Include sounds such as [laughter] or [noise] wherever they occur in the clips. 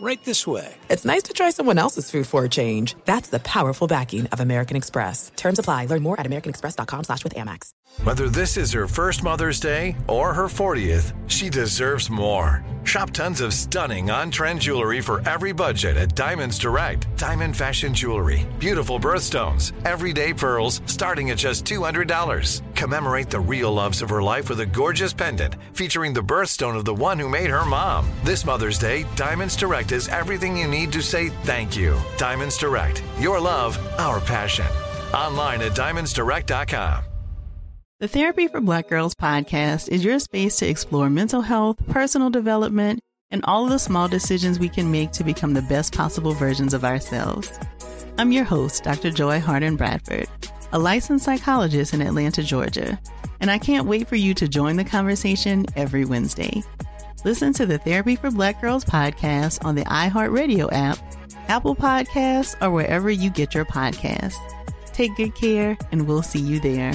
right this way. It's nice to try someone else's food for a change. That's the powerful backing of American Express. Terms apply. Learn more at americanexpress.com slash with Amex. Whether this is her first Mother's Day or her 40th, she deserves more. Shop tons of stunning on-trend jewelry for every budget at Diamonds Direct. Diamond fashion jewelry, beautiful birthstones, everyday pearls starting at just $200. Commemorate the real loves of her life with a gorgeous pendant featuring the birthstone of the one who made her mom. This Mother's Day, Diamonds Direct is everything you need to say thank you. Diamonds Direct. Your love, our passion. Online at diamondsdirect.com. The Therapy for Black Girls podcast is your space to explore mental health, personal development, and all of the small decisions we can make to become the best possible versions of ourselves. I'm your host, Dr. Joy Harden Bradford, a licensed psychologist in Atlanta, Georgia, and I can't wait for you to join the conversation every Wednesday. Listen to the Therapy for Black Girls podcast on the iHeartRadio app, Apple Podcasts, or wherever you get your podcasts. Take good care, and we'll see you there.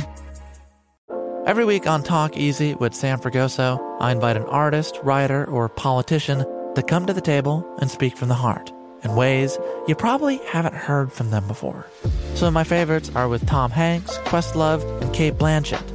Every week on Talk Easy with Sam Fragoso, I invite an artist, writer, or politician to come to the table and speak from the heart in ways you probably haven't heard from them before. Some of my favorites are with Tom Hanks, Questlove, and Cate Blanchett.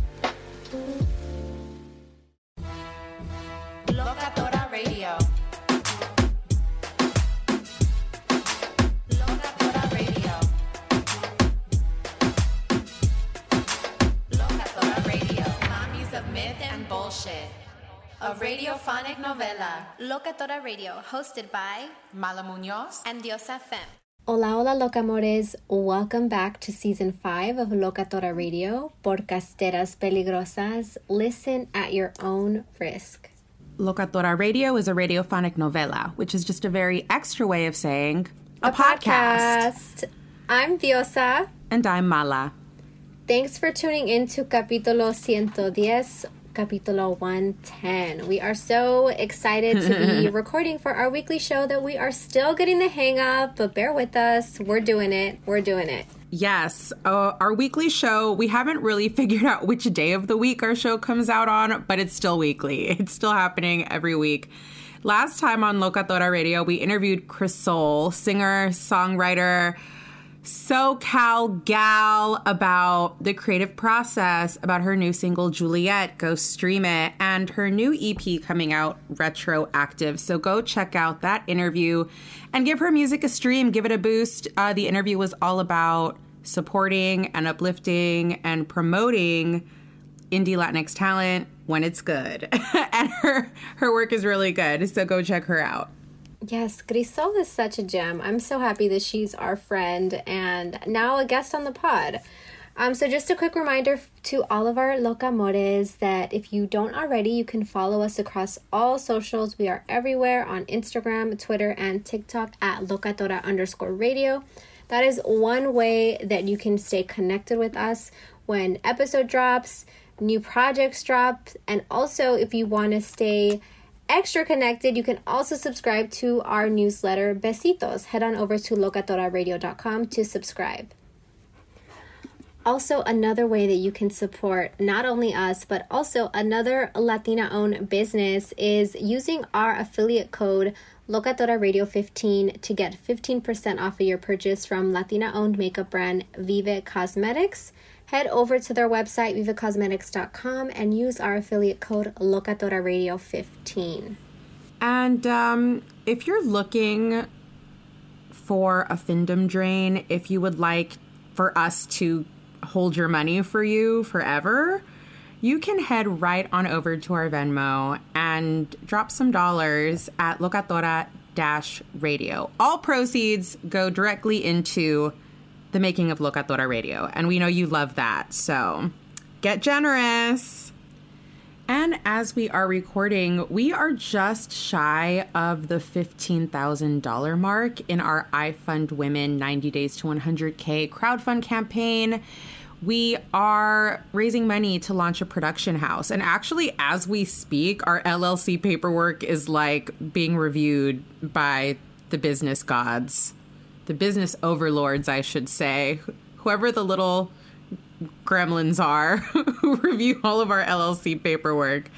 And bullshit. A radiophonic novela. Locatora Radio, hosted by Mala Munoz and Diosa Fem. Hola, hola, locamores. Welcome back to season 5 of Locatora Radio, Podcasteras Peligrosas. Listen at your own risk. Locatora Radio is a radiophonic novela, which is just a very extra way of saying A podcast. I'm Diosa. And I'm Mala. Thanks for tuning in to Capítulo 110, Capítulo 110. We are so excited to be [laughs] recording for our weekly show that we are still getting the hang of, but bear with us. We're doing it. We're doing it. Yes, uh, our weekly show, we haven't really [laughs] figured out which day of the week our show comes out on, but it's still weekly. [laughs] It's still happening every week. Last time on Locatora Radio, we interviewed Chris Soul, singer, songwriter, SoCal gal about the creative process, about her new single Juliet, go stream it, and her new EP coming out, Retroactive. So go check out that interview and give her music a stream, give it a boost. Uh, the interview was all about supporting and uplifting and promoting indie Latinx talent when it's good. [laughs] and her her work is really good. So go check her out. Yes, Grisol is such a gem. I'm so happy that she's our friend and now a guest on the pod. Um, so just a quick reminder to all of our locamores that if you don't already, you can follow us across all socials. We are everywhere on Instagram, Twitter, and TikTok at locatora underscore radio. That is one way that you can stay connected with us when episode drops, new projects drop, and also if you want to stay extra connected, you can also subscribe to our newsletter, Besitos. Head on over to locatoraradio.com to subscribe. Also, another way that you can support not only us, but also another Latina owned business is using our affiliate code Locatora Radio 15 to get 15% off of your purchase from Latina owned makeup brand Vive Cosmetics. Head over to their website, vivecosmetics.com, and use our affiliate code Locatora Radio 15. And um, if you're looking for a findom drain, if you would like for us to hold your money for you forever, you can head right on over to our Venmo and drop some dollars at Locatora Dash Radio. All proceeds go directly into the making of Locatora Radio, and we know you love that. So get generous. And as we are recording, we are just shy of the $15,000 mark in our I Fund Women 90 Days to 100K crowdfund campaign. We are raising money to launch a production house. And actually, as we speak, our LLC paperwork is like being reviewed by the business gods, the business overlords, I should say. Whoever the little gremlins are [laughs] who review all of our LLC paperwork.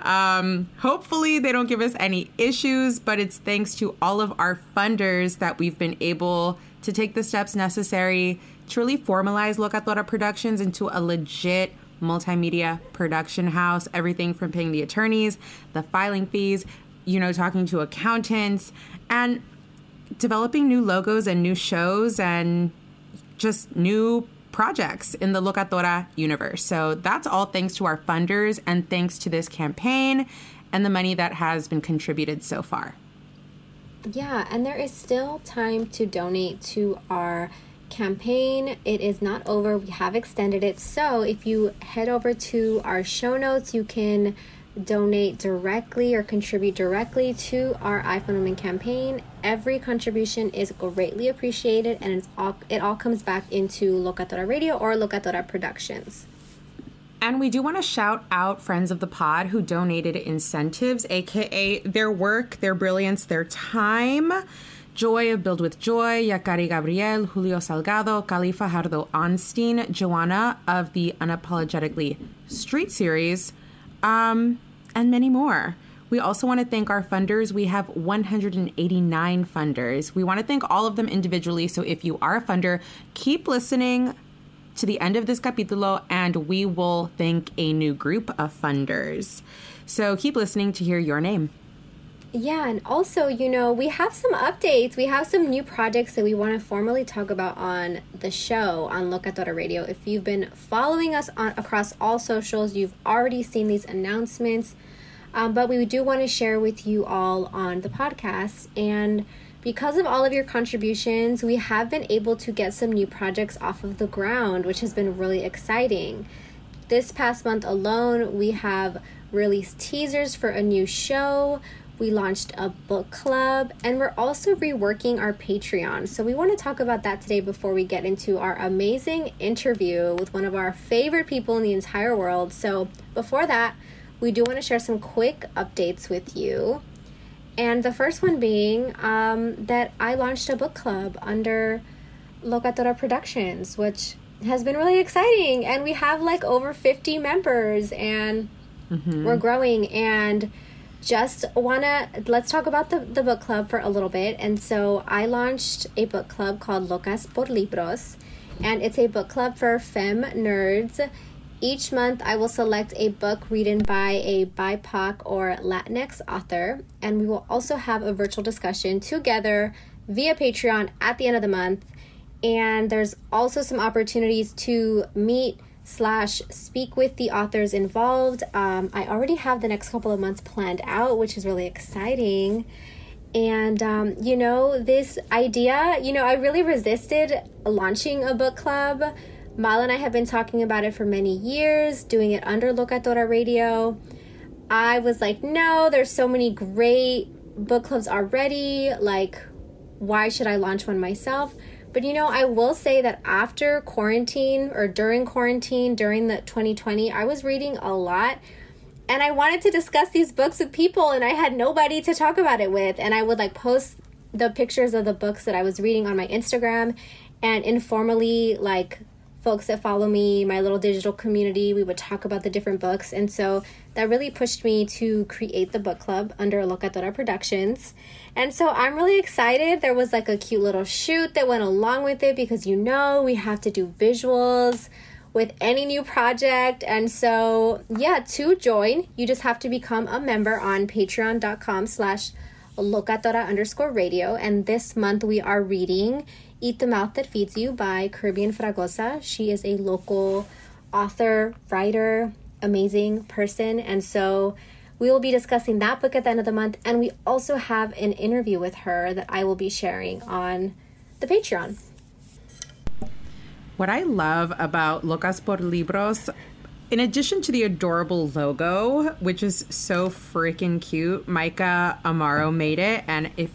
Um, hopefully, they don't give us any issues, but it's thanks to all of our funders that we've been able to take the steps necessary to really formalize Locatora Productions into a legit multimedia production house. Everything from paying the attorneys, the filing fees, you know, talking to accountants, and developing new logos and new shows and just new projects in the Locatora universe. So that's all thanks to our funders and thanks to this campaign and the money that has been contributed so far. Yeah, and there is still time to donate to our campaign. It is not over. We have extended it. So if you head over to our show notes, you can donate directly or contribute directly to our iFundWomen campaign. Every contribution is greatly appreciated and it's all, it all comes back into Locatora Radio or Locatora Productions. And we do want to shout out friends of the pod who donated incentives, aka their work, their brilliance, their time. Joy of Build with Joy, Yakari Gabriel, Julio Salgado, Kali Fajardo-Anstine, Joanna of the Unapologetically Street series, um, and many more. We also want to thank our funders. We have 189 funders. We want to thank all of them individually. So if you are a funder, keep listening to the end of this capítulo and we will thank a new group of funders. So keep listening to hear your name. Yeah, and also, you know, we have some updates. We have some new projects that we want to formally talk about on the show on Locatora Radio. If you've been following us on across all socials, you've already seen these announcements. Um, but we do want to share with you all on the podcast. And because of all of your contributions, we have been able to get some new projects off of the ground, which has been really exciting. This past month alone, we have released teasers for a new show we launched a book club, and we're also reworking our Patreon. So, we want to talk about that today before we get into our amazing interview with one of our favorite people in the entire world. So, before that, we do want to share some quick updates with you. And the first one being um, that I launched a book club under Locatora Productions, which has been really exciting. And we have like over 50 members, and mm-hmm. we're growing. And just wanna let's talk about the, the book club for a little bit. And so i launched a book club called locas por libros and it's a book club for fem nerds. Each month i will select a book written by a bipoc or latinx author and we will also have a virtual discussion together via patreon at the end of the month. And there's also some opportunities to meet slash speak with the authors involved. Um, I already have the next couple of months planned out, which is really exciting. And, um, you know, this idea, you know, I really resisted launching a book club. Mal and I have been talking about it for many years, doing it under Locatora Radio. I was like, no, there's so many great book clubs already. Like, why should I launch one myself? But you know, I will say that after quarantine or during quarantine, during the 2020, I was reading a lot and I wanted to discuss these books with people and I had nobody to talk about it with. And I would like post the pictures of the books that I was reading on my Instagram and informally like folks that follow me, my little digital community, we would talk about the different books. And so that really pushed me to create the book club under Locatora Productions. And so I'm really excited. There was like a cute little shoot that went along with it because you know we have to do visuals with any new project. And so yeah, to join, you just have to become a member on patreon.com slash locatora underscore radio. And this month we are reading Eat the Mouth That Feeds You by Carribean Fragoza. She is a local author, writer, amazing person. And so we will be discussing that book at the end of the month. And we also have an interview with her that I will be sharing on the Patreon. What I love about Locas por Libros, in addition to the adorable logo, which is so freaking cute, Micah Amaro made it. And if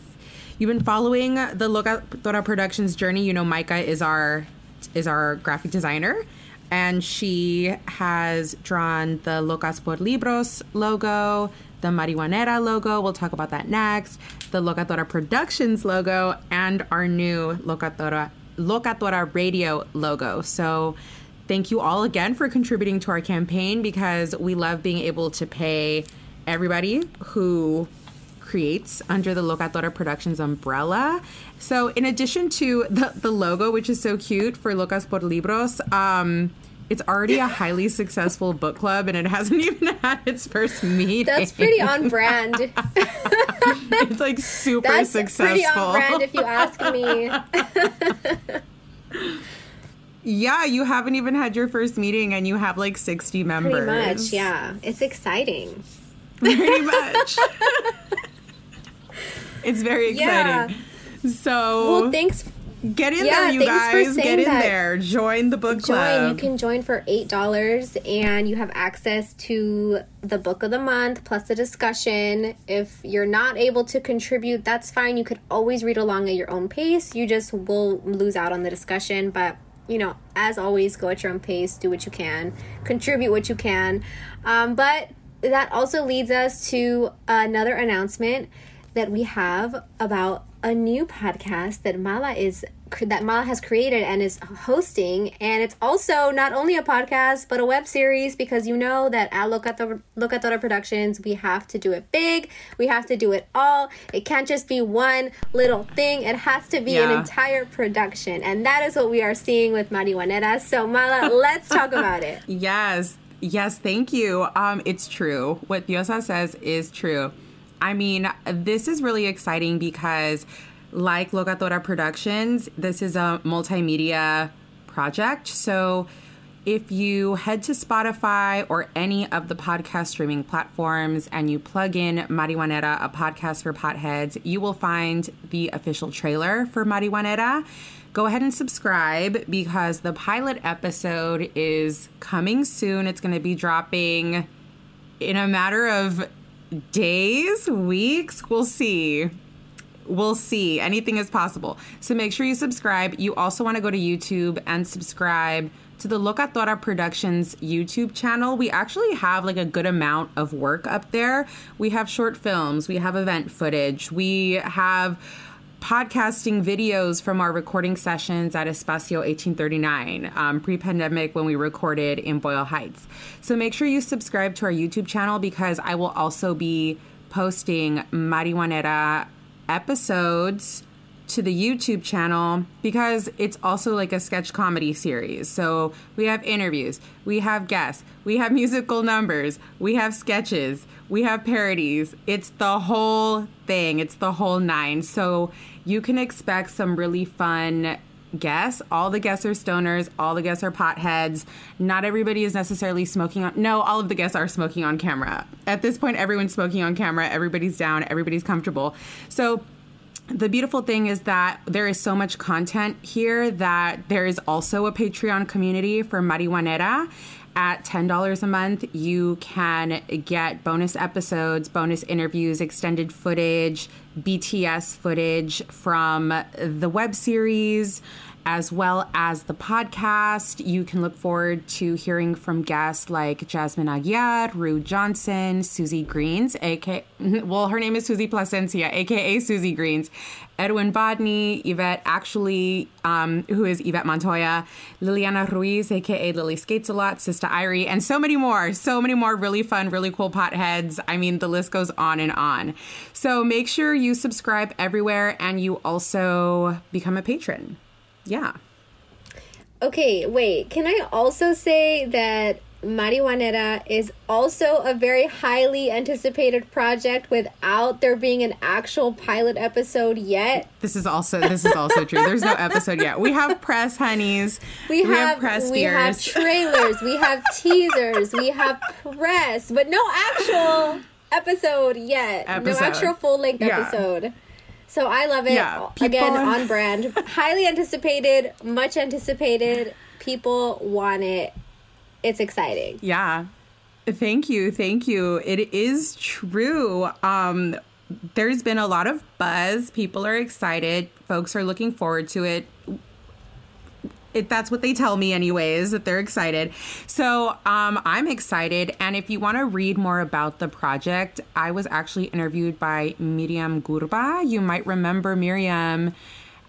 you've been following the Locatora Productions journey, you know Micah is our is our graphic designer and she has drawn the Locas por Libros logo, the Marijuanera logo. We'll talk about that next. The Locatora Productions logo, and our new Locatora Locatora Radio logo. So, thank you all again for contributing to our campaign because we love being able to pay everybody who creates under the Locatora Productions umbrella. So, in addition to the, the logo, which is so cute for Locas por Libros, um, it's already a highly [laughs] successful book club and it hasn't [laughs] even had its first meeting. That's pretty on brand. [laughs] it's like super That's successful. pretty on brand if you ask me. yeah, you haven't even had your first meeting and you have like 60 members. Pretty much, yeah. It's exciting. Pretty much. It's very exciting. Yeah. So, Well, thanks get in Yeah, there, you guys. Get in there. Join the book join. club. You can join for eight dollars, and you have access to the book of the month plus the discussion. If you're not able to contribute, that's fine. You could always read along at your own pace. You just will lose out on the discussion, but. You know, as always, go at your own pace, do what you can, contribute what you can. Um, but that also leads us to another announcement that we have about a new podcast that Mala is that Mala has created and is hosting. And it's also not only a podcast but a web series because you know that at Locatora, Locatora Productions we have to do it big. We have to do it all. It can't just be one little thing. It has to be an entire production. And that is what we are seeing with Marijuanera so Mala [laughs] let's talk about it. Yes. Yes, thank you. Um, it's true. What Diosa says is true. I mean, this is really exciting because, like Locatora Productions, this is a multimedia project. So, if you head to Spotify or any of the podcast streaming platforms and you plug in Marijuanera, a podcast for potheads, you will find the official trailer for Marijuanera. Go ahead and subscribe because the pilot episode is coming soon. It's going to be dropping in a matter of days, weeks. We'll see. We'll see. Anything is possible. So make sure you subscribe. You also want to go to YouTube and subscribe to the Locatora Productions YouTube channel. We actually have like a good amount of work up there. We have short films, we have event footage, we have podcasting videos from our recording sessions at Espacio 1839, um, pre pandemic when we recorded in Boyle Heights. So make sure you subscribe to our YouTube channel because I will also be posting Marijuanera episodes to the YouTube channel because it's also like a sketch comedy series. So we have interviews, we have guests, we have musical numbers, we have sketches, we have parodies. It's the whole thing, it's the whole nine. So you can expect some really fun guests. All the guests are stoners, all the guests are potheads. Not everybody is necessarily smoking on No, all of the guests are smoking on camera. At this point everyone's smoking on camera, everybody's down, everybody's comfortable. So the beautiful thing is that there is so much content here that there is also a Patreon community for Marijuanera. At $10 a month, you can get bonus episodes, bonus interviews, extended footage, BTS footage from the web series, as well as the podcast. You can look forward to hearing from guests like Jasmine Aguiar, Rue Johnson, Susie Greens, aka [laughs] well, her name is Susie Placencia, aka Susie Greens, Edwin Bodney, Yvette actually, um, who is Yvette Montoya, Liliana Ruiz, aka Lily Skates a Lot, Sister Irie, and so many more. So many more really fun, really cool potheads. I mean, the list goes on and on. So make sure you subscribe everywhere and you also become a patron. Yeah. Okay, wait. Can I also say that Marijuanera is also a very highly anticipated project without there being an actual pilot episode yet. This is also this is also true. There's no episode yet. We have press honeys. We, We have have, press we have trailers, we have teasers, we have press, but no actual episode yet. Episode. No actual full length Yeah. episode. So I love it. Yeah, Again, on brand. [laughs] Highly anticipated, much anticipated. People want it. It's exciting. Yeah. Thank you. Thank you. It is true. Um there's been a lot of buzz. People are excited. Folks are looking forward to it. It, that's what they tell me anyways that they're excited. So um, i'm excited and if you want to read more about the project i was actually interviewed by miriam gurba. You might remember miriam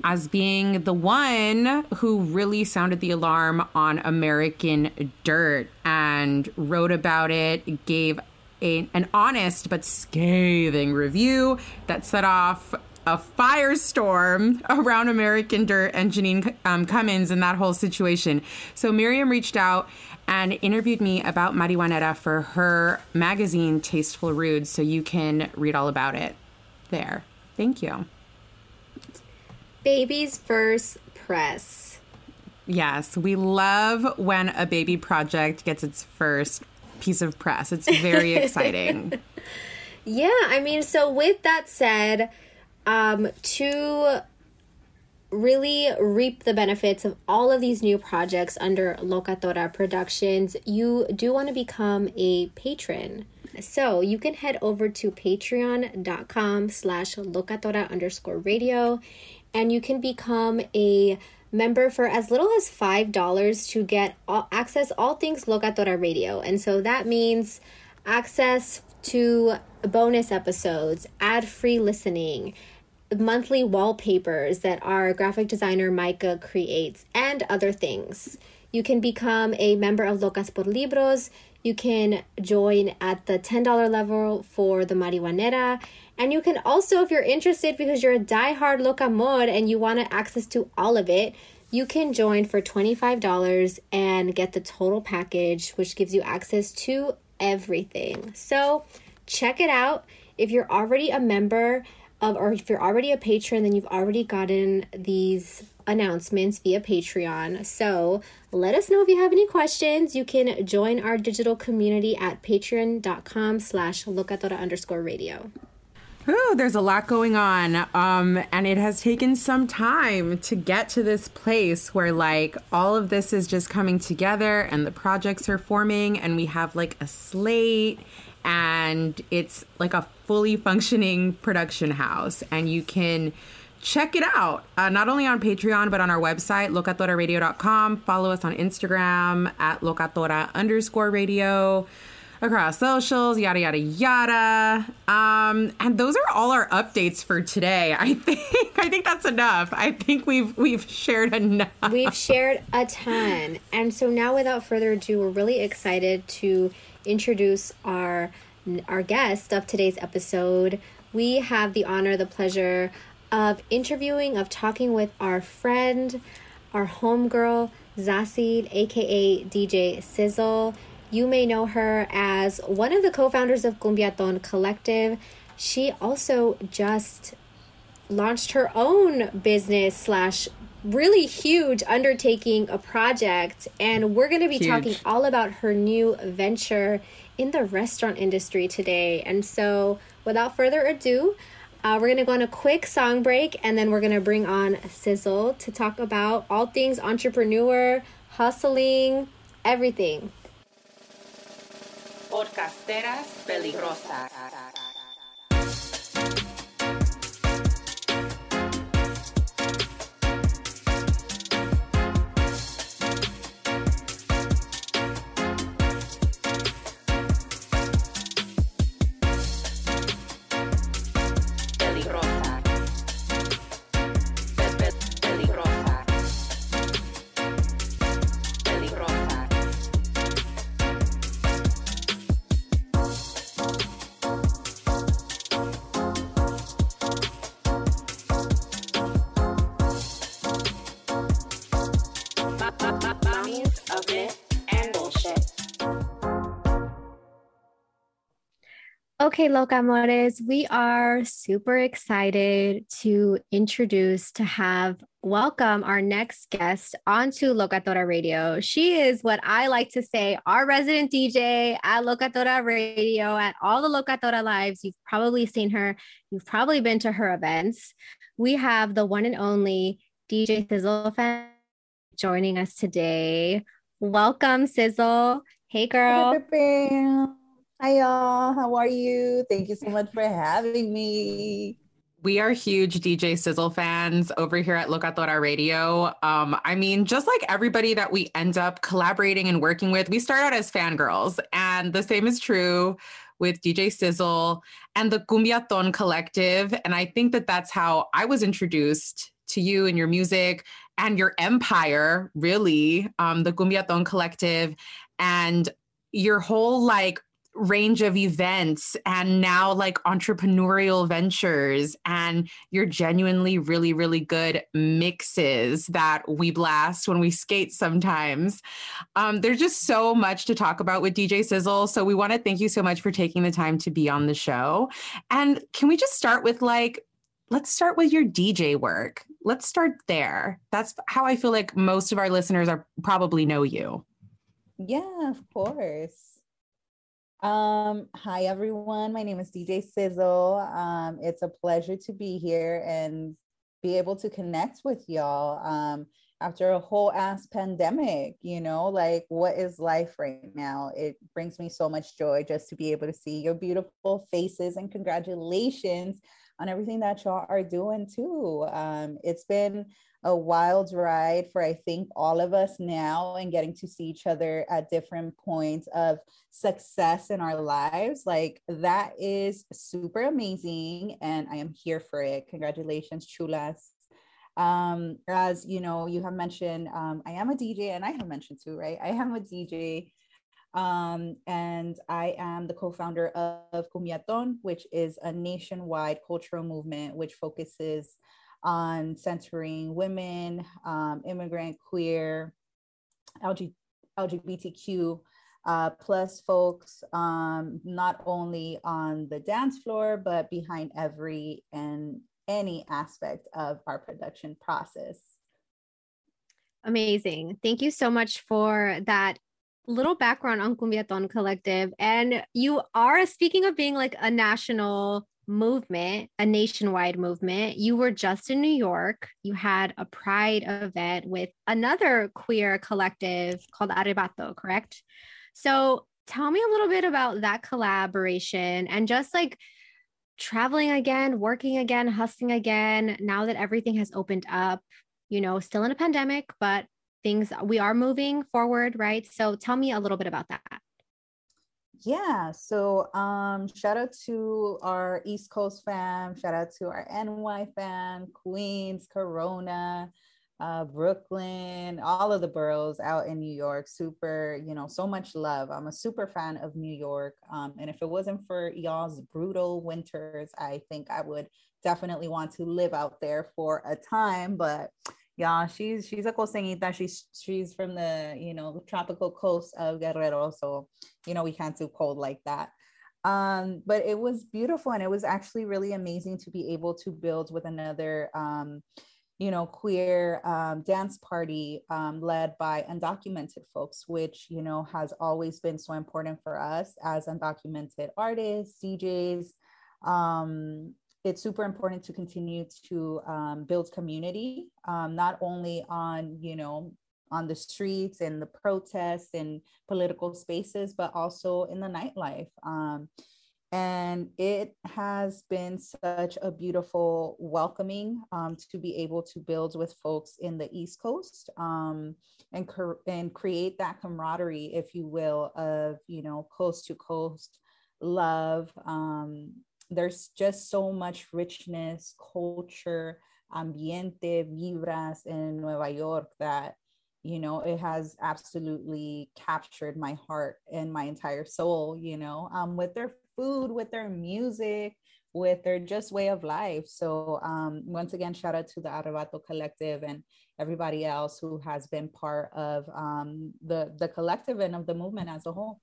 as being the one who really sounded the alarm on American Dirt and wrote about it, gave a, an honest but scathing review that set off a firestorm around American Dirt and Jeanine um, Cummins and that whole situation. So Miriam reached out and interviewed me about marijuanera for her magazine, Tasteful Rude. So you can read all about it there. Thank you. Baby's first press. Yes, we love when a baby project gets its first piece of press. It's very [laughs] exciting. Yeah, I mean, so with that said, um, to really reap the benefits of all of these new projects under Locatora Productions, you do want to become a patron. So you can head over to patreon.com slash locatora underscore radio and you can become a member for as little as $5 to get all, access all things Locatora Radio. And so that means access to bonus episodes, ad-free listening, monthly wallpapers that our graphic designer Micah creates, and other things. You can become a member of Locas por Libros. You can join at the $10 level for the Marijuanera. And you can also, if you're interested, because you're a diehard Locamor and you want access to all of it, you can join for $25 and get the total package, which gives you access to everything. So check it out. If you're already a member or if you're already a patron, then you've already gotten these announcements via Patreon. So let us know if you have any questions. You can join our digital community at patreon.com slash locatora underscore radio. Ooh, there's a lot going on. Um, and it has taken some time to get to this place where like all of this is just coming together and the projects are forming and we have like a slate and it's like a fully functioning production house and you can check it out uh, not only on patreon but on our website locatoraradio.com follow us on instagram at locatora underscore radio across socials, yada yada yada. Um, and those are all our updates for today. [laughs] I think I think that's enough. I think we've we've shared enough. We've shared a ton. And so now without further ado, we're really excited to introduce our our guest of today's episode. We have the honor, the pleasure of interviewing, of talking with our friend, our homegirl, Zasid, aka DJ Sizzle. You may know her as one of the co-founders of Cumbiaton Collective. She also just launched her own business slash really huge undertaking a project and we're going to be Huge. talking all about her new venture in the restaurant industry today and so without further ado uh, we're going to go on a quick song break and then we're going to bring on sizzle to talk about all things entrepreneur hustling everything Podcasteras peligrosas. Okay, Locamores, we are super excited to introduce, to have welcome our next guest onto Locatora Radio. She is what I like to say, our resident DJ at Locatora Radio, at all the Locatora lives. You've probably seen her, you've probably been to her events. We have the one and only DJ Sizzle fan joining us today. Welcome, Sizzle. Hey, girl. Hi, y'all. How are you? Thank you so much for having me. We are huge DJ Sizzle fans over here at Locatora Radio. Um, I mean, just like everybody that we end up collaborating and working with, we start out as fangirls. And the same is true with DJ Sizzle and the Cumbiaton Collective. And I think that that's how I was introduced to you and your music and your empire, really, um, the Cumbiaton Collective. And your whole like range of events and now like entrepreneurial ventures and your genuinely really really good mixes that we blast when we skate sometimes. Um, there's just so much to talk about with dj sizzle so we want to thank you so much for taking the time to be on the show. And can we just start with like let's start with your dj work. Let's start there. That's how i feel like most of our listeners are probably know you. Yeah of course um, hi everyone. My name is DJ Sizzle. Um, it's a pleasure to be here and be able to connect with y'all. Um, after a whole ass pandemic, you know, like what is life right now? It brings me so much joy just to be able to see your beautiful faces and congratulations on everything that y'all are doing too. Um, it's been a wild ride for I think all of us now and getting to see each other at different points of success in our lives. Like that is super amazing and I am here for it. Congratulations, chulas. Um, as you know, you have mentioned, um, I am a DJ and I have mentioned too, right? I am a DJ um, and I am the co-founder of, of Cumbiaton, which is a nationwide cultural movement which focuses on centering women, um, immigrant, queer, LG, LGBTQ uh, plus folks, um, not only on the dance floor, but behind every and any aspect of our production process. Amazing. Thank you so much for that little background on Cumbiaton Collective. And you are, speaking of being like a national movement, a nationwide movement. You were just in New York. You had a pride event with another queer collective called Arrebato, correct? So tell me a little bit about that collaboration and just like traveling again, working again, hustling again, now that everything has opened up, you know, still in a pandemic, but things we are moving forward, right? So tell me a little bit about that yeah so um shout out to our east coast fam shout out to our ny fam queens corona uh, brooklyn all of the boroughs out in new york super you know so much love. I'm a super fan of new york um, and if it wasn't for y'all's brutal winters i think i would definitely want to live out there for a time but yeah, she's she's a costeñita. She's she's from the you know tropical coast of Guerrero, so you know we can't do cold like that. Um, but it was beautiful, and it was actually really amazing to be able to build with another um, you know queer um, dance party um, led by undocumented folks, which you know has always been so important for us as undocumented artists, DJs, um, it's super important to continue to um, build community, um, not only on, you know, on the streets and the protests and political spaces, but also in the nightlife. Um, and it has been such a beautiful welcoming um, to be able to build with folks in the East Coast um, and, and create that camaraderie, if you will, of, you know, coast to coast love um, there's just so much richness, culture, ambiente, vibras in Nueva York that, you know, it has absolutely captured my heart and my entire soul, you know, um, with their food, with their music, with their just way of life. So um, once again, shout out to the Arrebato Collective and everybody else who has been part of um, the the collective and of the movement as a whole.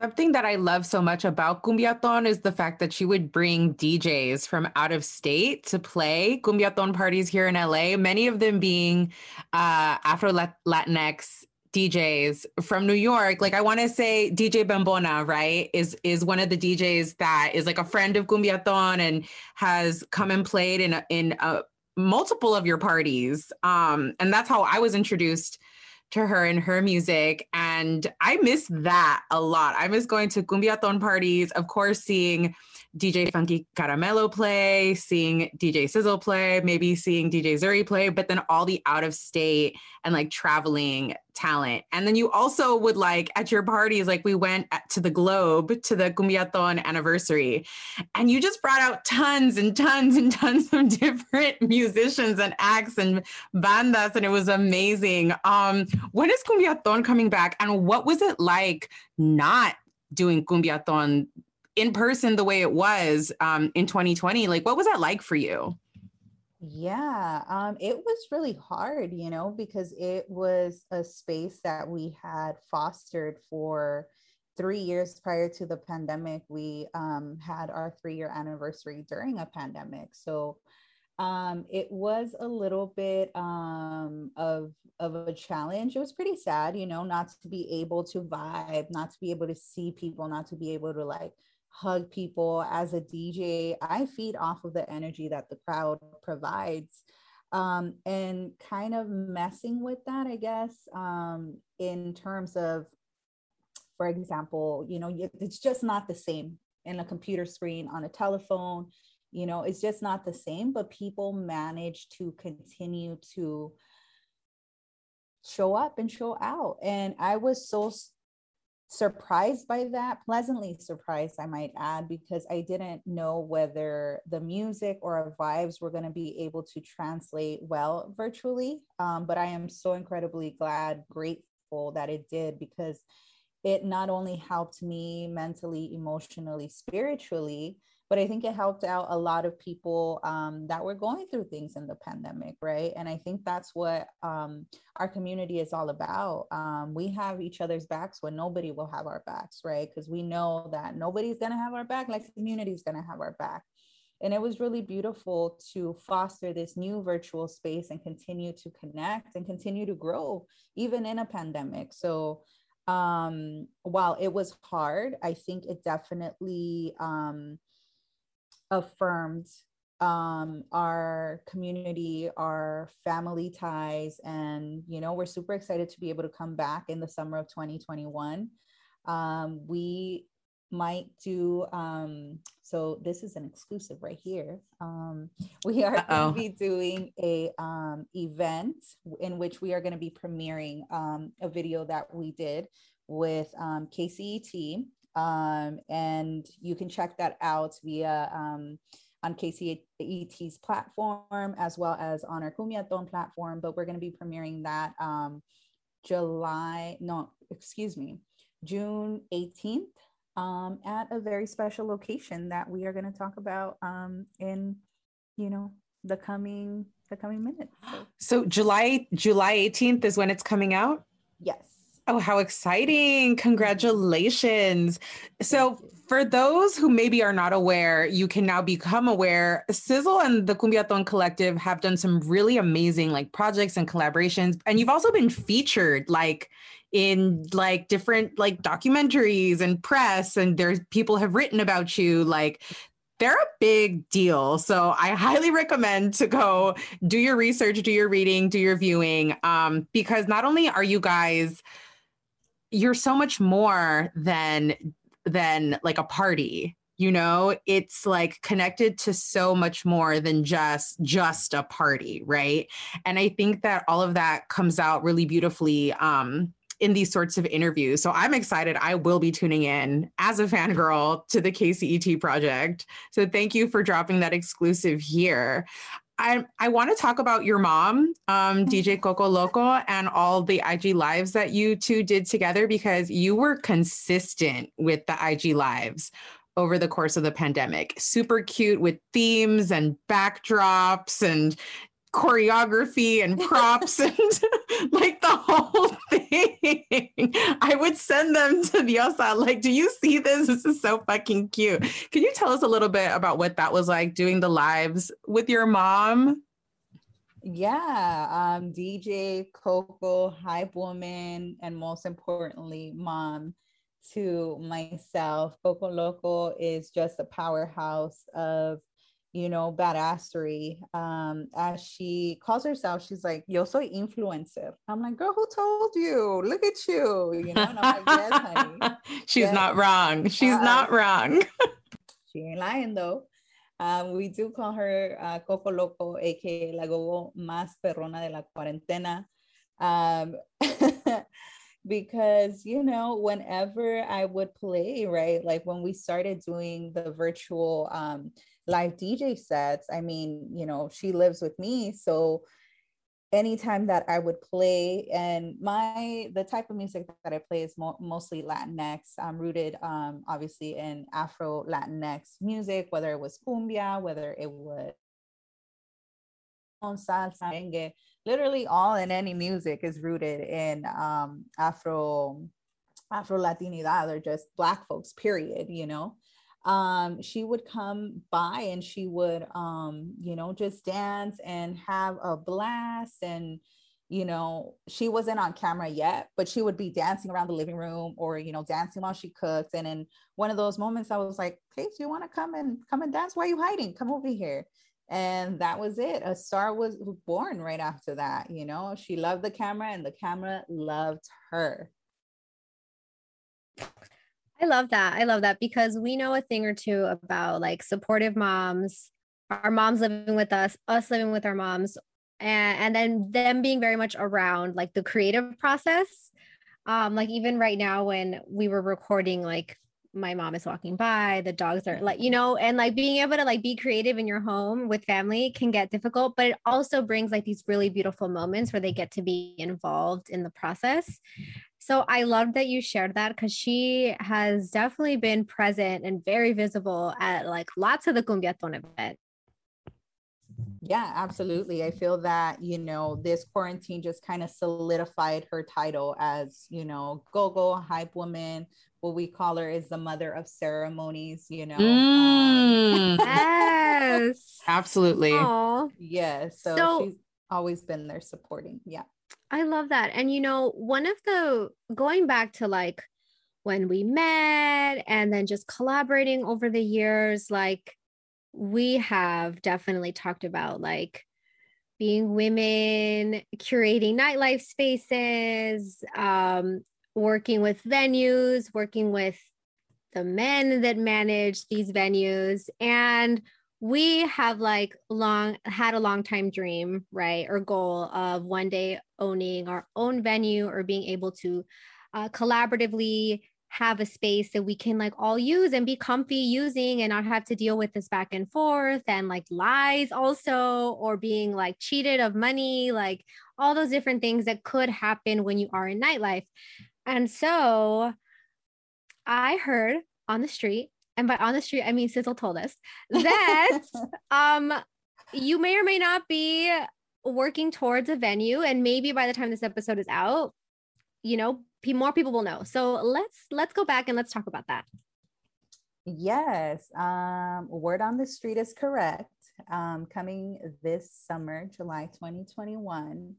Something that I love so much about Cumbiaton is the fact that she would bring DJs from out of state to play Cumbiaton parties here in LA, many of them being uh, Afro Latinx DJs from New York. Like I want to say DJ Bambona, right? Is is one of the DJs that is like a friend of Cumbiaton and has come and played in a, in a, multiple of your parties. Um, and that's how I was introduced to her and her music. And I miss that a lot. I miss going to cumbiaton parties, of course, seeing DJ Funky Caramelo play, seeing DJ Sizzle play, maybe seeing DJ Zuri play, but then all the out of state and like traveling talent. And then you also would like at your parties, like we went at, to the Globe to the Cumbiaton anniversary, and you just brought out tons and tons and tons of [laughs] different musicians and acts and bandas, and it was amazing. Um, when is Cumbiaton coming back, and what was it like not doing Cumbiaton in person the way it was um, in 2020 like what was that like for you? Yeah um, it was really hard you know because it was a space that we had fostered for three years prior to the pandemic. We um, had our three year anniversary during a pandemic. So um, it was a little bit um, of of a challenge. It was pretty sad, you know, not to be able to vibe, not to be able to see people, not to be able to like hug people as a DJ. I feed off of the energy that the crowd provides. Um, and kind of messing with that, I guess, um, in terms of, for example, you know, it's just not the same in a computer screen, on a telephone, you know, it's just not the same, but people manage to continue to show up and show out. And I was so surprised by that, pleasantly surprised, I might add, because I didn't know whether the music or our vibes were going to be able to translate well virtually. Um, but I am so incredibly glad, grateful that it did because it not only helped me mentally, emotionally, spiritually, but I think it helped out a lot of people um, that were going through things in the pandemic, right? And I think that's what um, our community is all about. Um, we have each other's backs when nobody will have our backs, right? Because we know that nobody's to have our back like the community is to have our back. And it was really beautiful to foster this new virtual space and continue to connect and continue to grow, even in a pandemic. So, um, while it was hard, I think it definitely um, affirmed um, our community, our family ties, and you know we're super excited to be able to come back in the summer of 2021. Um, we might do um, so. This is an exclusive right here. Um, we are going to be doing a um, event in which we are going to be premiering um, a video that we did with um, KCET um, and you can check that out via um, on KCET's platform as well as on our Cumbiaton platform. But we're going to be premiering that um, July, no, excuse me, June 18th um, at a very special location that we are going to talk about um, in, you know, the coming the coming minutes. So. so July July 18th is when it's coming out. Yes. Oh, how exciting. Congratulations. So, for those who maybe are not aware, you can now become aware. Sizzle and the Cumbiaton Collective have done some really amazing like projects and collaborations. And you've also been featured like in like different like documentaries and press and there's people have written about you like they're a big deal. So I highly recommend to go do your research, do your reading, do your viewing, um, because not only are you guys you're so much more than than like a party you know it's like connected to so much more than just just a party right and i think that all of that comes out really beautifully um in these sorts of interviews. So I'm excited. I will be tuning in as a fangirl to the KCET project. So thank you for dropping that exclusive here. I, I want to talk about your mom, um, DJ Coco Loco, and all the IG lives that you two did together because you were consistent with the IG lives over the course of the pandemic. Super cute with themes and backdrops and choreography and props [laughs] and like the whole thing. I would send them to Diosa. Like, do you see this? This is so fucking cute. Can you tell us a little bit about what that was like doing the lives with your mom? Yeah, um, DJ, Coco, Hype Woman, and most importantly, mom to myself. Coco Loco is just a powerhouse of you know, badassery. Um, as she calls herself, she's like, Yo soy influencer. I'm like, girl, who told you? Look at you. You know, and I'm like, yes, honey. [laughs] She's Yes. not wrong. She's Uh-uh. not wrong. [laughs] [laughs] She ain't lying though. Um, we do call her uh, Coco Loco, aka la gogo más perrona de la cuarentena. Um, because, you know, whenever I would play, right, like when we started doing the virtual um, live DJ sets, I mean, you know, she lives with me. So, anytime that I would play and my the type of music that I play is mo- mostly Latinx. I'm rooted um obviously in Afro Latinx music, whether it was cumbia, whether it was salsa, merengue, literally all and any music is rooted in um Afro Afro Latinidad or just black folks, period, you know um she would come by and she would um you know just dance and have a blast and you know she wasn't on camera yet but she would be dancing around the living room or you know dancing while she cooked. and in one of those moments i was like hey do you want to come and come and dance? Why are you hiding? Come over here. And that was it. A star was born right after that you know? She loved the camera and the camera loved her I love that. I love that because we know a thing or two about like supportive moms, our moms living with us, us living with our moms, and, and then them being very much around like the creative process. Um, like even right now when we were recording, like my mom is walking by, the dogs are like, you know, and like being able to like be creative in your home with family can get difficult, but it also brings like these really beautiful moments where they get to be involved in the process. So I love that you shared that because she has definitely been present and very visible at like lots of the Cumbiaton event. Yeah, absolutely. I feel that, you know, this quarantine just kind of solidified her title as, you know, go-go hype woman. What we call her is the mother of ceremonies, you know. Mm, [laughs] Yes. absolutely. Aw, yeah, so, So- she's always been there supporting. Yeah. I love that. And you know, one of the going back to like when we met and then just collaborating over the years, like we have definitely talked about like being women, curating nightlife spaces, um, working with venues, working with the men that manage these venues. And we have like long had a long time dream, right? Or goal of one day owning our own venue or being able to uh, collaboratively have a space that we can like all use and be comfy using and not have to deal with this back and forth and like lies also or being like cheated of money like all those different things that could happen when you are in nightlife and so i heard on the street and by on the street i mean sizzle told us [laughs] that um you may or may not be working towards a venue and maybe by the time this episode is out you know more people will know so let's let's go back and let's talk about that Yes, um, word on the street is correct. Um, coming this summer, July 2021,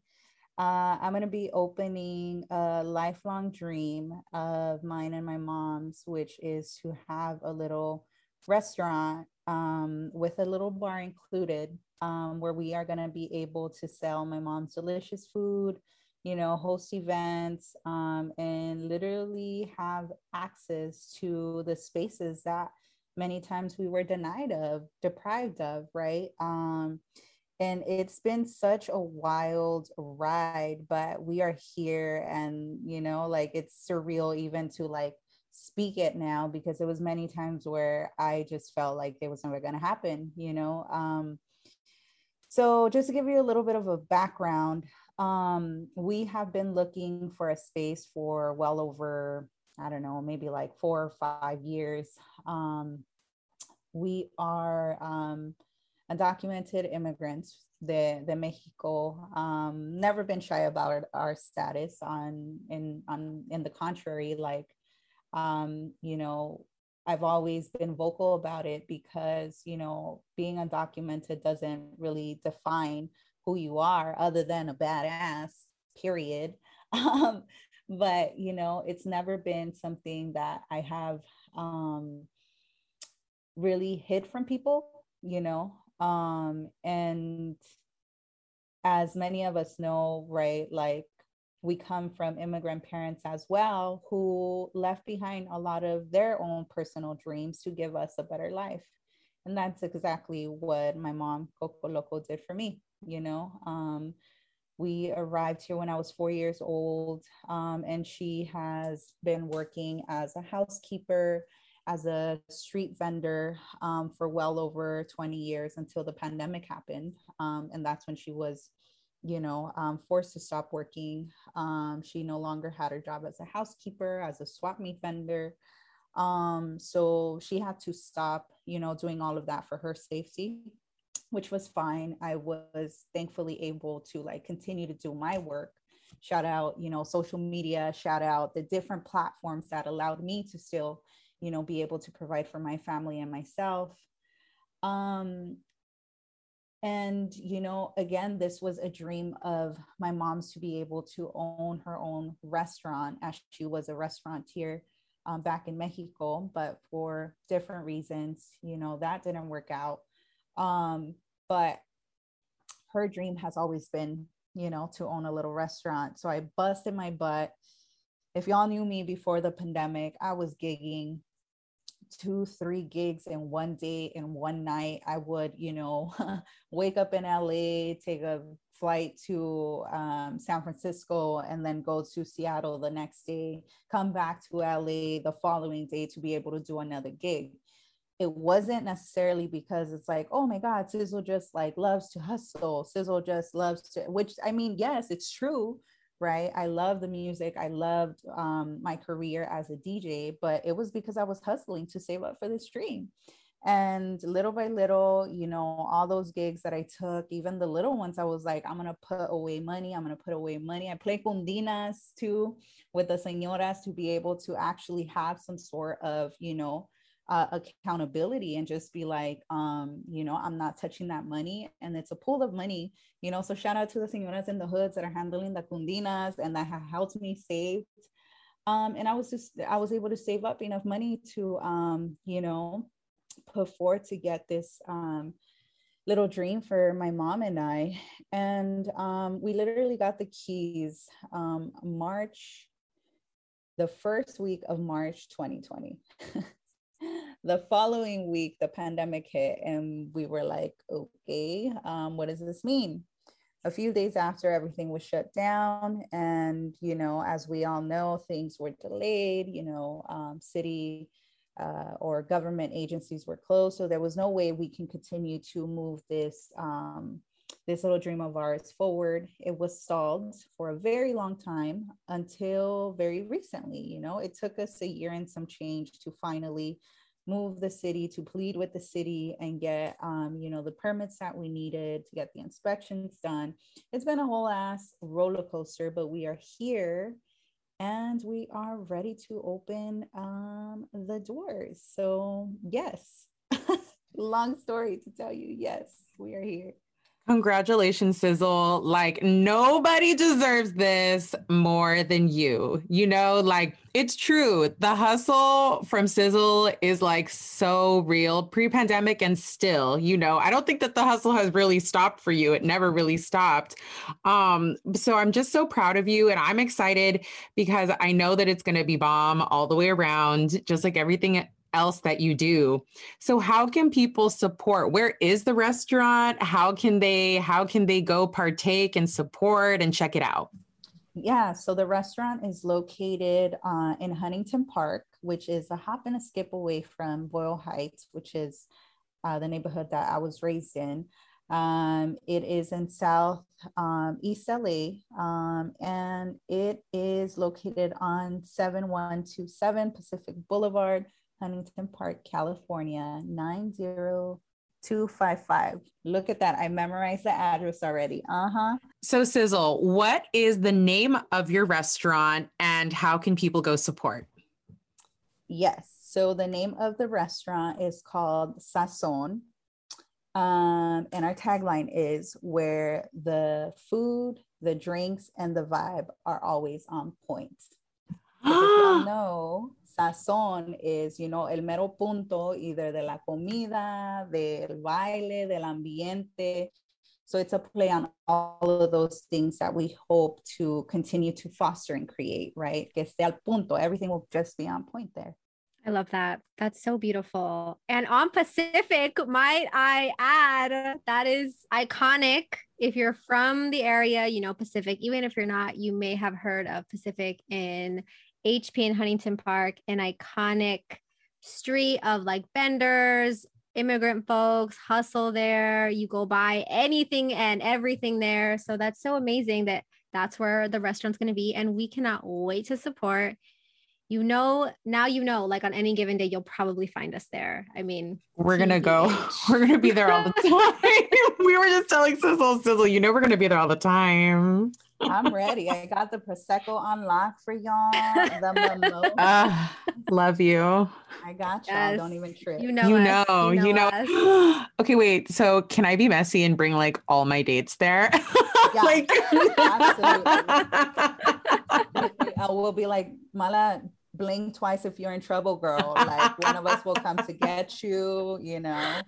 uh, I'm going to be opening a lifelong dream of mine and my mom's, which is to have a little restaurant um, with a little bar included, um, where we are going to be able to sell my mom's delicious food, you know, host events, um, and literally have access to the spaces that many times we were denied of, deprived of, right? And it's been such a wild ride, but we are here, and you know, like it's surreal even to like speak it now because it was many times where I just felt like it was never going to happen, you know. Um, so, just to give you a little bit of a background, um, we have been looking for a space for well over, I don't know, maybe like four or five years. Um, we are um, undocumented immigrants de, de Mexico, um, never been shy about our, our status on in on in the contrary, like um, you know, I've always been vocal about it because, you know, being undocumented doesn't really define who you are other than a badass, period. [laughs] Um, but, you know, it's never been something that I have um, really hid from people, you know. Um, and as many of us know, right, like we come from immigrant parents as well who left behind a lot of their own personal dreams to give us a better life. And that's exactly what my mom, Coco Loco, did for me. You know, um, we arrived here when I was four years old, um, and she has been working as a housekeeper, as a street vendor um, for well over 20 years until the pandemic happened. Um, and that's when she was you know, um, forced to stop working. Um, she no longer had her job as a housekeeper, as a swap meet vendor. Um, so she had to stop, you know, doing all of that for her safety, which was fine. I was thankfully able to like continue to do my work. Shout out, you know, social media, shout out the different platforms that allowed me to still, you know, be able to provide for my family and myself. Um, and you know again this was a dream of my mom's to be able to own her own restaurant as she was a restaurateur um, back in mexico but for different reasons you know that didn't work out. Um, but her dream has always been you know to own a little restaurant. So i busted my butt. If y'all knew me before the pandemic i was gigging two, three gigs in one day in one night. I would, you know, [laughs] wake up in LA, take a flight to um, San Francisco, and then go to Seattle the next day, come back to LA the following day to be able to do another gig. It wasn't necessarily because it's like, oh my God, Sizzle just like loves to hustle. Sizzle just loves to, which I mean, yes, it's true right? I love the music. I loved um, my career as a DJ, but it was because I was hustling to save up for this dream. And little by little, you know, all those gigs that I took, even the little ones, I was like, I'm gonna put away money. I'm gonna put away money. I play cundinas too with the señoras to be able to actually have some sort of, you know, uh, accountability and just be like, um, you know, I'm not touching that money. And it's a pool of money, you know. So shout out to the señoras in the hoods that are handling the cundinas and that have helped me save. Um, and I was just, I was able to save up enough money to, um, you know, put forth to get this um, little dream for my mom and I. And um, we literally got the keys um, March, the first week of March 2020. [laughs] the following week, the pandemic hit, and we were like, okay, um, what does this mean? A few days after everything was shut down, and you know, as we all know, things were delayed. You know, um, city uh, or government agencies were closed, so there was no way we can continue to move this um, this little dream of ours forward. It was stalled for a very long time until very recently. You know, it took us a year and some change to finally move the city to plead with the city and get um, you know the permits that we needed to get the inspections done. It's been a whole ass roller coaster but we are here and we are ready to open um, the doors. So yes. [laughs] Long story to tell you yes we are here Congratulations, Sizzle. Like, nobody deserves this more than you. You know, like, it's true. The hustle from Sizzle is like so real pre pandemic and still, you know, I don't think that the hustle has really stopped for you. It never really stopped. Um, so I'm just so proud of you. And I'm excited because I know that it's going to be bomb all the way around, just like everything else that you do. So how can people support? Where is the restaurant? How can they how can they go partake and support and check it out? Yeah, so the restaurant is located uh, in Huntington Park, which is a hop and a skip away from Boyle Heights, which is uh, the neighborhood that I was raised in. Um, it is in South um, East LA, um, and it is located on 7127 Pacific Boulevard, Huntington Park, California, 90255. Look at that. I memorized the address already. Uh huh. So, Sizzle, what is the name of your restaurant and how can people go support? Yes. So, the name of the restaurant is called Sazón. Um, and our tagline is where the food, the drinks, and the vibe are always on point. [gasps] if y'all know, sazón is, you know, el mero punto either de la comida, del baile, del ambiente. So it's a play on all of those things that we hope to continue to foster and create, right? Que esté al punto. Everything will just be on point there. I love that. That's so beautiful. And on Pacific, might I add, that is iconic. If you're from the area, you know Pacific. Even if you're not, you may have heard of Pacific in HP in Huntington Park, an iconic street of like vendors, immigrant folks hustle there. You go buy anything and everything there. So that's so amazing that that's where the restaurant's going to be. And we cannot wait to support. You know, now you know, like on any given day, you'll probably find us there. I mean, we're going to go, [laughs] we're going to be there all the [laughs] time. [laughs] we were just telling Sizzle, Sizzle, you know, we're going to be there all the time. I'm ready. I got the prosecco on lock for y'all. The [laughs] mimosa. Uh, love you. I got y'all. Yes. Don't even trip. You know, you us. know, you know. You know. [gasps] okay, wait. So can I be messy and bring like all my dates there? [laughs] Yeah, like, absolutely. [laughs] I will be like, Mala, blink twice if you're in trouble, girl. Like one of us will come to get you. You know.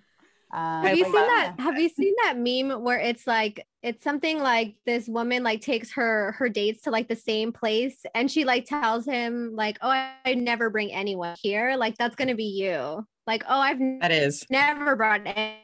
Um, have you seen that? Have you seen that meme where it's like it's something like this woman like takes her her dates to like the same place and she like tells him like, "Oh, I, I never bring anyone here." Like that's gonna be you. Like, "Oh, I've that is never brought any,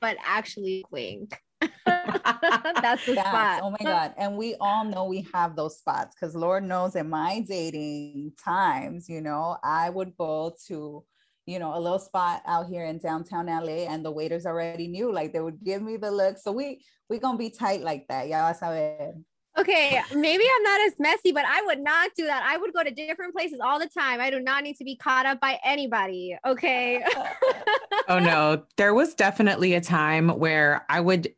but actually wink." [laughs] that's the yes. spot. Oh my god! And we all know we have those spots because Lord knows in my dating times, you know, I would go to you know, a little spot out here in downtown LA and the waiters already knew, like they would give me the look. So we we gonna be tight like that. Y'all sabe. Okay, maybe I'm not as messy, but I would not do that. I would go to different places all the time. I do not need to be caught up by anybody. Okay. [laughs] oh no, there was definitely a time where I would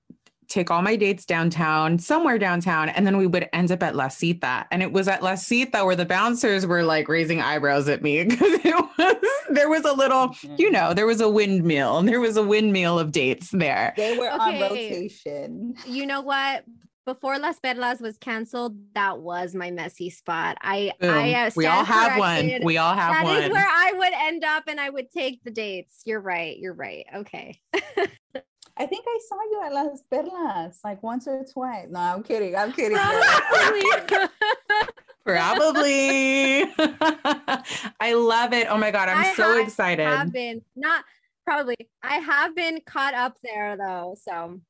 take all my dates downtown, somewhere downtown, and then we would end up at La Cita. And it was at La Cita where the bouncers were like raising eyebrows at me [laughs] because it was there was a little, you know, there was a windmill. There was a windmill of dates there. They were okay. on rotation. You know what? Before Las Perlas was canceled, that was my messy spot. I, Boom. I uh, we all have one. We all have that one. That is where I would end up, and I would take the dates. You're right. You're right. Okay. [laughs] I think I saw you at Las Perlas like once or twice. No, I'm kidding. I'm [laughs] kidding. Probably. [laughs] Probably. [laughs] I love it. Oh my god, I'm I so have, excited. Have been not probably. I have been caught up there though. So,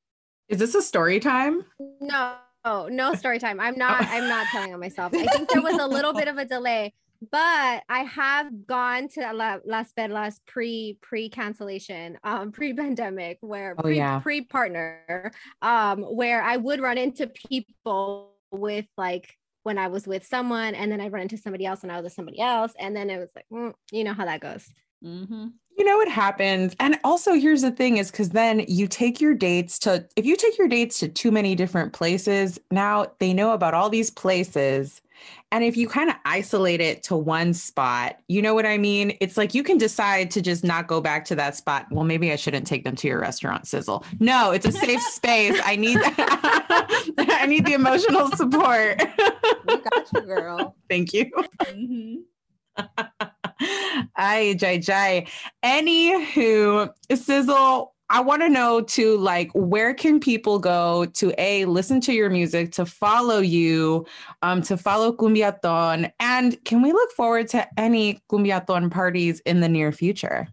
is this a story time? No, no story time. I'm oh. not. I'm not telling on myself. I think there was a little bit of a delay but I have gone to La, Las Perlas pre pre cancellation, um, [laughs] pre pandemic, where oh, pre yeah. pre partner, um, where I would run into people with like when I was with someone, and then I run into somebody else, and I was with somebody else, and then it was like, mm, you know how that goes. Mm-hmm. You know what happens, and also here's the thing: is because then you take your dates to if you take your dates to too many different places, now they know about all these places and if you kind of isolate it to one spot, you know what I mean? It's like you can decide to just not go back to that spot. Well, maybe I shouldn't take them to your restaurant, Sizzle. No, it's a safe [laughs] space. I need [laughs] I need the emotional support. we got you, girl. [laughs] Thank you. Mm-hmm. Ay, jai, jai. Anywho, Sizzle, I want to know too, like, where can people go to a listen to your music, to follow you, um, to follow Cumbiaton, and can we look forward to any Cumbiaton parties in the near future?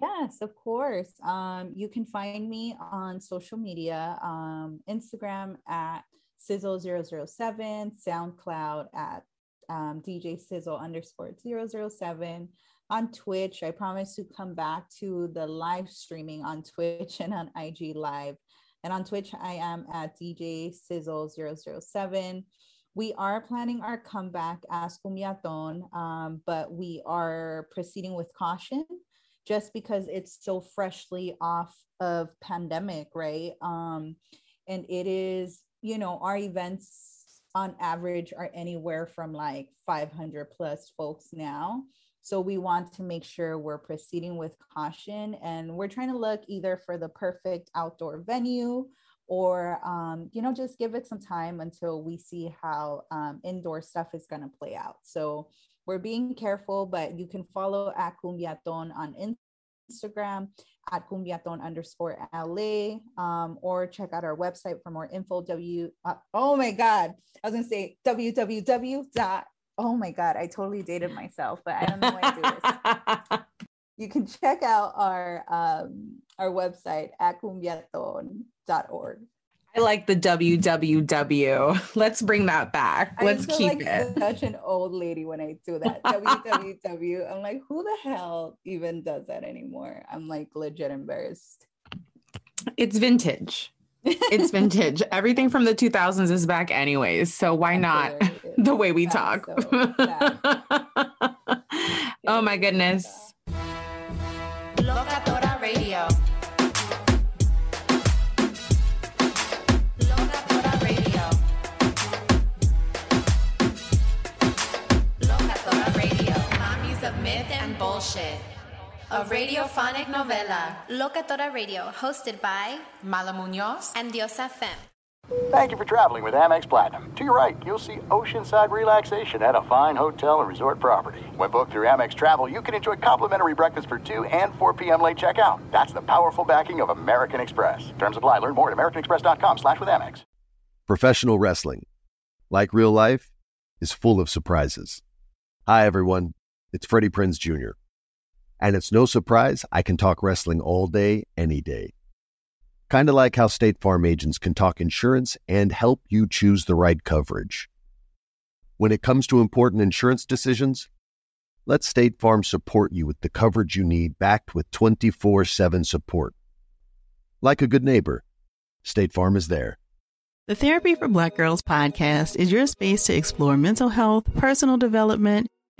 Yes, of course. Um, you can find me on social media, um, Instagram at sizzle007, SoundCloud at um, DJ Sizzle underscore 007 on Twitch. I promise to come back to the live streaming on Twitch and on IG Live. And on Twitch, I am at DJ Sizzle007. We are planning our comeback as Cumbiaton, um, but we are proceeding with caution just because it's so freshly off of pandemic, right? Um, and it is, you know, our events on average are anywhere from like 500 plus folks now. So we want to make sure we're proceeding with caution and we're trying to look either for the perfect outdoor venue or, um, you know, just give it some time until we see how um, indoor stuff is going to play out. So we're being careful, but you can follow at Cumbiaton on Instagram at cumbiaton underscore LA um, or check out our website for more info. W uh, oh my god, I was gonna say www dot. Oh my god, I totally dated myself, but I don't know why I do this. [laughs] you can check out our um, our website at cumbiaton.org. I like the www. Let's bring that back. Let's keep like it. Such an old lady when I do that. www. I'm like, who the hell even does that anymore? I'm like legit embarrassed. It's vintage. It's vintage. Everything from the 2000s is back, anyways. So why not [laughs] the way we talk? [laughs] oh my goodness. Locatora Radio. Locatora Radio. Locatora Radio. Mommies of myth and bullshit. A radiophonic novela. Locatora Radio, hosted by Mala Munoz and Diosa Fem. Thank you for traveling with Amex Platinum. To your right, you'll see oceanside relaxation at a fine hotel and resort property. When booked through Amex Travel, you can enjoy complimentary breakfast for 2 and 4 p.m. late checkout. That's the powerful backing of American Express. Terms apply. Learn more at americanexpress.com slash with Amex. Professional wrestling, like real life, is full of surprises. Hi, everyone. It's Freddie Prinze Jr. And it's no surprise I can talk wrestling all day, any day. Kind of like how State Farm agents can talk insurance and help you choose the right coverage. When it comes to important insurance decisions, let State Farm support you with the coverage you need backed with 24 7 support. Like a good neighbor, State Farm is there. The Therapy for Black Girls podcast is your space to explore mental health, personal development,